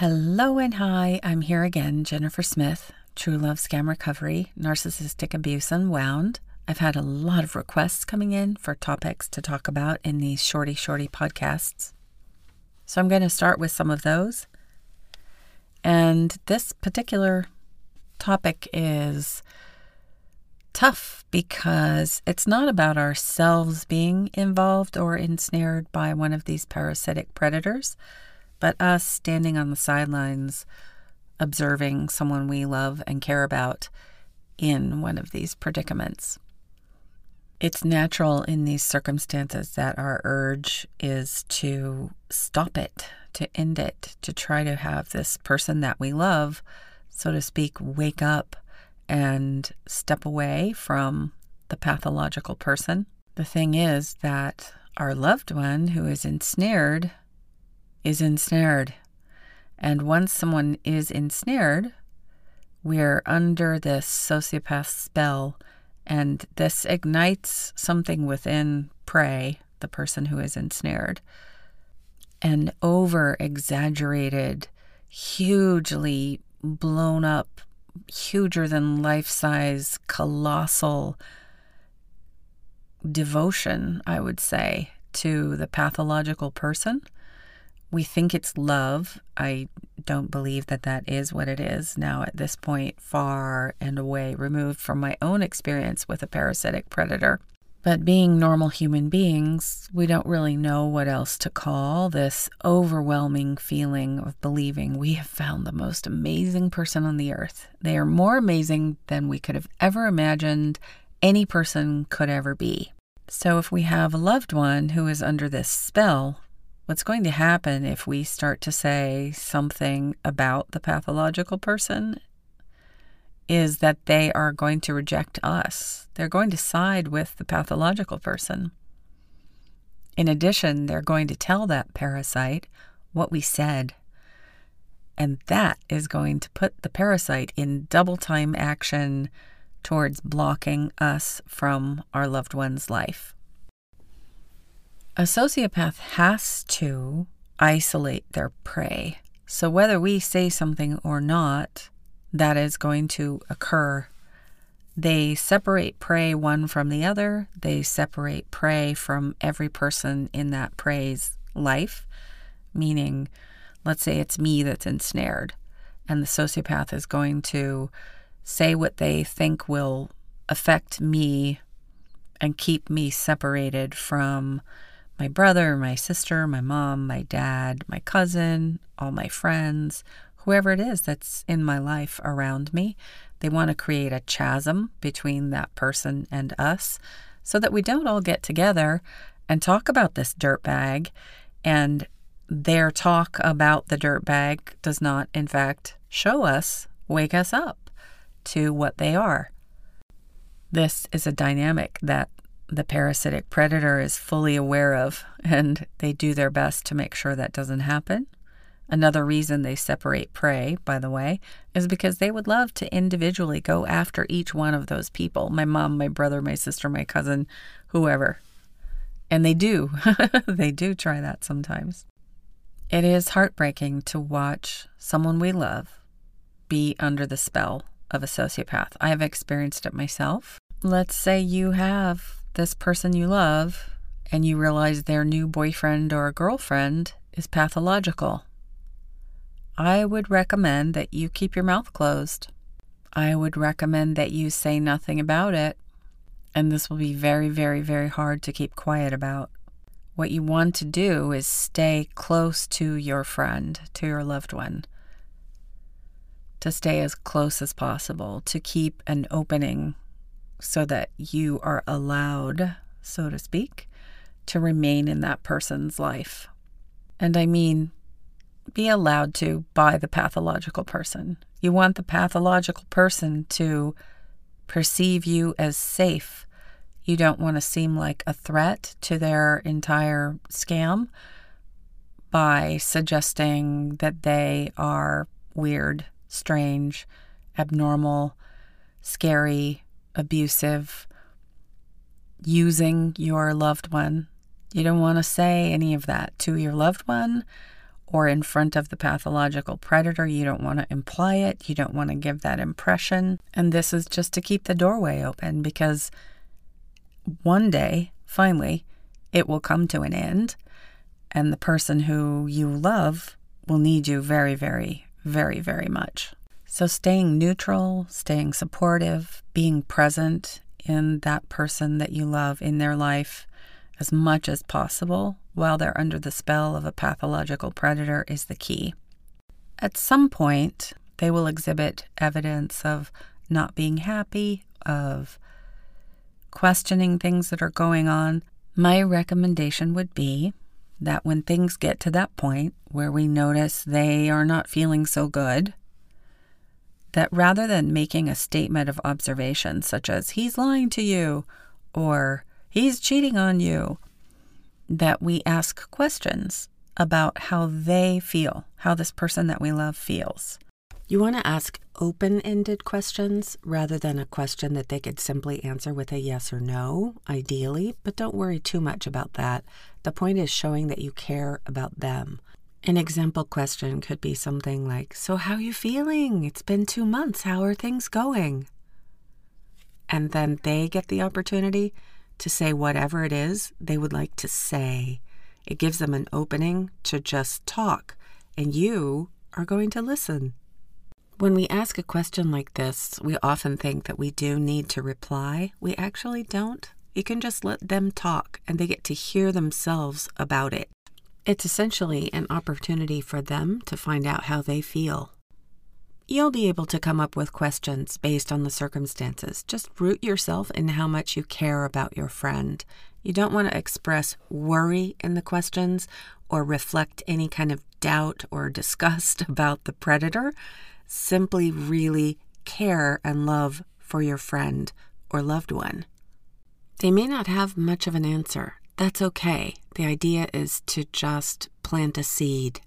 Hello and hi, I'm here again, Jennifer Smith, True Love Scam Recovery, Narcissistic Abuse Unwound. I've had a lot of requests coming in for topics to talk about in these shorty shorty podcasts. So I'm going to start with some of those. And this particular topic is tough because it's not about ourselves being involved or ensnared by one of these parasitic predators but us standing on the sidelines observing someone we love and care about in one of these predicaments. It's natural in these circumstances that our urge is to stop it, to end it, to try to have this person that we love, so to speak, wake up and step away from the pathological person. The thing is that our loved one who is ensnared is ensnared. And once someone is ensnared, we're under this sociopath spell, and this ignites something within prey, the person who is ensnared. An over exaggerated, hugely blown up, huger than life size, colossal devotion, I would say, to the pathological person we think it's love. I don't believe that that is what it is now at this point, far and away removed from my own experience with a parasitic predator. But being normal human beings, we don't really know what else to call this overwhelming feeling of believing we have found the most amazing person on the earth. They are more amazing than we could have ever imagined any person could ever be. So if we have a loved one who is under this spell, What's going to happen if we start to say something about the pathological person is that they are going to reject us. They're going to side with the pathological person. In addition, they're going to tell that parasite what we said. And that is going to put the parasite in double time action towards blocking us from our loved one's life. A sociopath has to isolate their prey. So, whether we say something or not, that is going to occur. They separate prey one from the other. They separate prey from every person in that prey's life, meaning, let's say it's me that's ensnared, and the sociopath is going to say what they think will affect me and keep me separated from my brother, my sister, my mom, my dad, my cousin, all my friends, whoever it is that's in my life around me. They want to create a chasm between that person and us so that we don't all get together and talk about this dirt bag and their talk about the dirt bag does not in fact show us, wake us up to what they are. This is a dynamic that the parasitic predator is fully aware of, and they do their best to make sure that doesn't happen. Another reason they separate prey, by the way, is because they would love to individually go after each one of those people my mom, my brother, my sister, my cousin, whoever. And they do. they do try that sometimes. It is heartbreaking to watch someone we love be under the spell of a sociopath. I have experienced it myself. Let's say you have this person you love and you realize their new boyfriend or girlfriend is pathological. I would recommend that you keep your mouth closed. I would recommend that you say nothing about it. And this will be very, very, very hard to keep quiet about. What you want to do is stay close to your friend, to your loved one, to stay as close as possible, to keep an opening so that you are allowed, so to speak, to remain in that person's life. And I mean, be allowed to by the pathological person. You want the pathological person to perceive you as safe. You don't want to seem like a threat to their entire scam by suggesting that they are weird, strange, abnormal, scary, abusive, using your loved one. You don't want to say any of that to your loved one or in front of the pathological predator. You don't want to imply it, you don't want to give that impression. And this is just to keep the doorway open because one day, finally, it will come to an end, and the person who you love will need you very, very, very, very much. So, staying neutral, staying supportive, being present in that person that you love in their life as much as possible while they're under the spell of a pathological predator is the key. At some point, they will exhibit evidence of not being happy, of questioning things that are going on. My recommendation would be that when things get to that point where we notice they are not feeling so good, that rather than making a statement of observation such as, he's lying to you, or he's cheating on you, that we ask questions about how they feel, how this person that we love feels. You want to ask open ended questions rather than a question that they could simply answer with a yes or no, ideally, but don't worry too much about that. The point is showing that you care about them. An example question could be something like, So, how are you feeling? It's been two months. How are things going? And then they get the opportunity to say whatever it is they would like to say. It gives them an opening to just talk, and you are going to listen. When we ask a question like this, we often think that we do need to reply. We actually don't. You can just let them talk, and they get to hear themselves about it. It's essentially an opportunity for them to find out how they feel. You'll be able to come up with questions based on the circumstances. Just root yourself in how much you care about your friend. You don't want to express worry in the questions or reflect any kind of doubt or disgust about the predator. Simply really care and love for your friend or loved one. They may not have much of an answer, that's okay. The idea is to just plant a seed.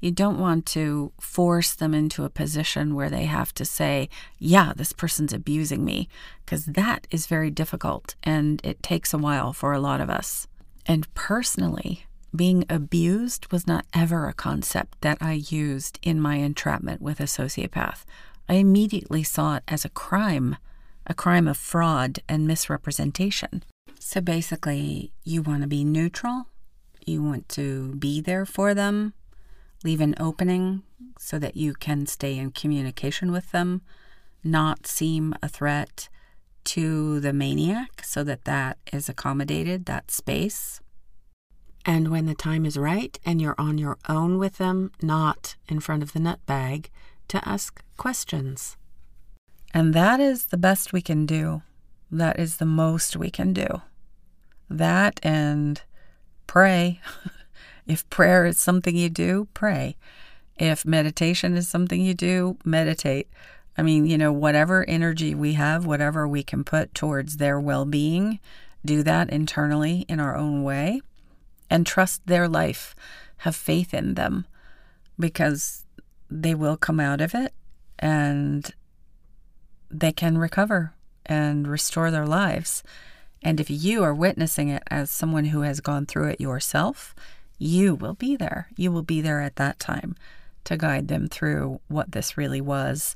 You don't want to force them into a position where they have to say, Yeah, this person's abusing me, because that is very difficult and it takes a while for a lot of us. And personally, being abused was not ever a concept that I used in my entrapment with a sociopath. I immediately saw it as a crime, a crime of fraud and misrepresentation. So basically, you want to be neutral, you want to be there for them, leave an opening so that you can stay in communication with them, not seem a threat to the maniac so that that is accommodated, that space. And when the time is right and you're on your own with them, not in front of the nutbag, to ask questions. And that is the best we can do. That is the most we can do. That and pray. if prayer is something you do, pray. If meditation is something you do, meditate. I mean, you know, whatever energy we have, whatever we can put towards their well being, do that internally in our own way and trust their life. Have faith in them because they will come out of it and they can recover and restore their lives. And if you are witnessing it as someone who has gone through it yourself, you will be there. You will be there at that time to guide them through what this really was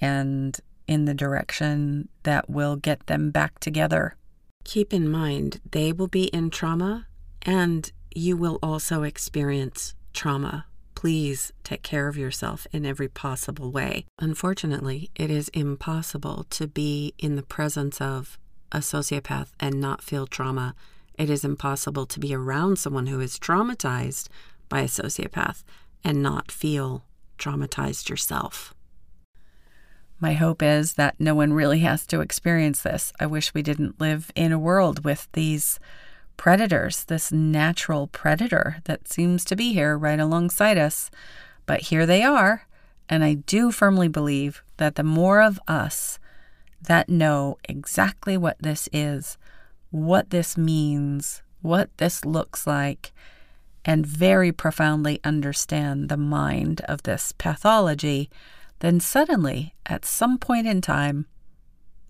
and in the direction that will get them back together. Keep in mind, they will be in trauma and you will also experience trauma. Please take care of yourself in every possible way. Unfortunately, it is impossible to be in the presence of a sociopath and not feel trauma. It is impossible to be around someone who is traumatized by a sociopath and not feel traumatized yourself. My hope is that no one really has to experience this. I wish we didn't live in a world with these predators, this natural predator that seems to be here right alongside us. But here they are. And I do firmly believe that the more of us that know exactly what this is, what this means, what this looks like, and very profoundly understand the mind of this pathology, then suddenly, at some point in time,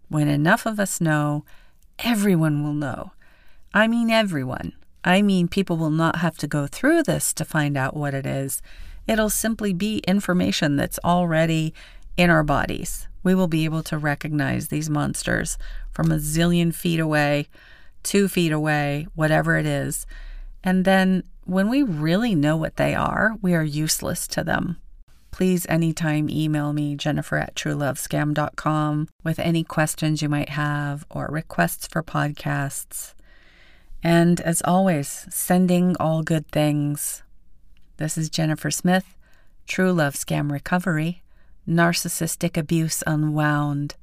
when enough of us know, everyone will know. I mean, everyone. I mean, people will not have to go through this to find out what it is. It'll simply be information that's already in our bodies. We will be able to recognize these monsters from a zillion feet away, two feet away, whatever it is. And then when we really know what they are, we are useless to them. Please anytime email me, jennifer at truelovescam.com, with any questions you might have or requests for podcasts. And as always, sending all good things. This is Jennifer Smith, True Love Scam Recovery, Narcissistic Abuse Unwound.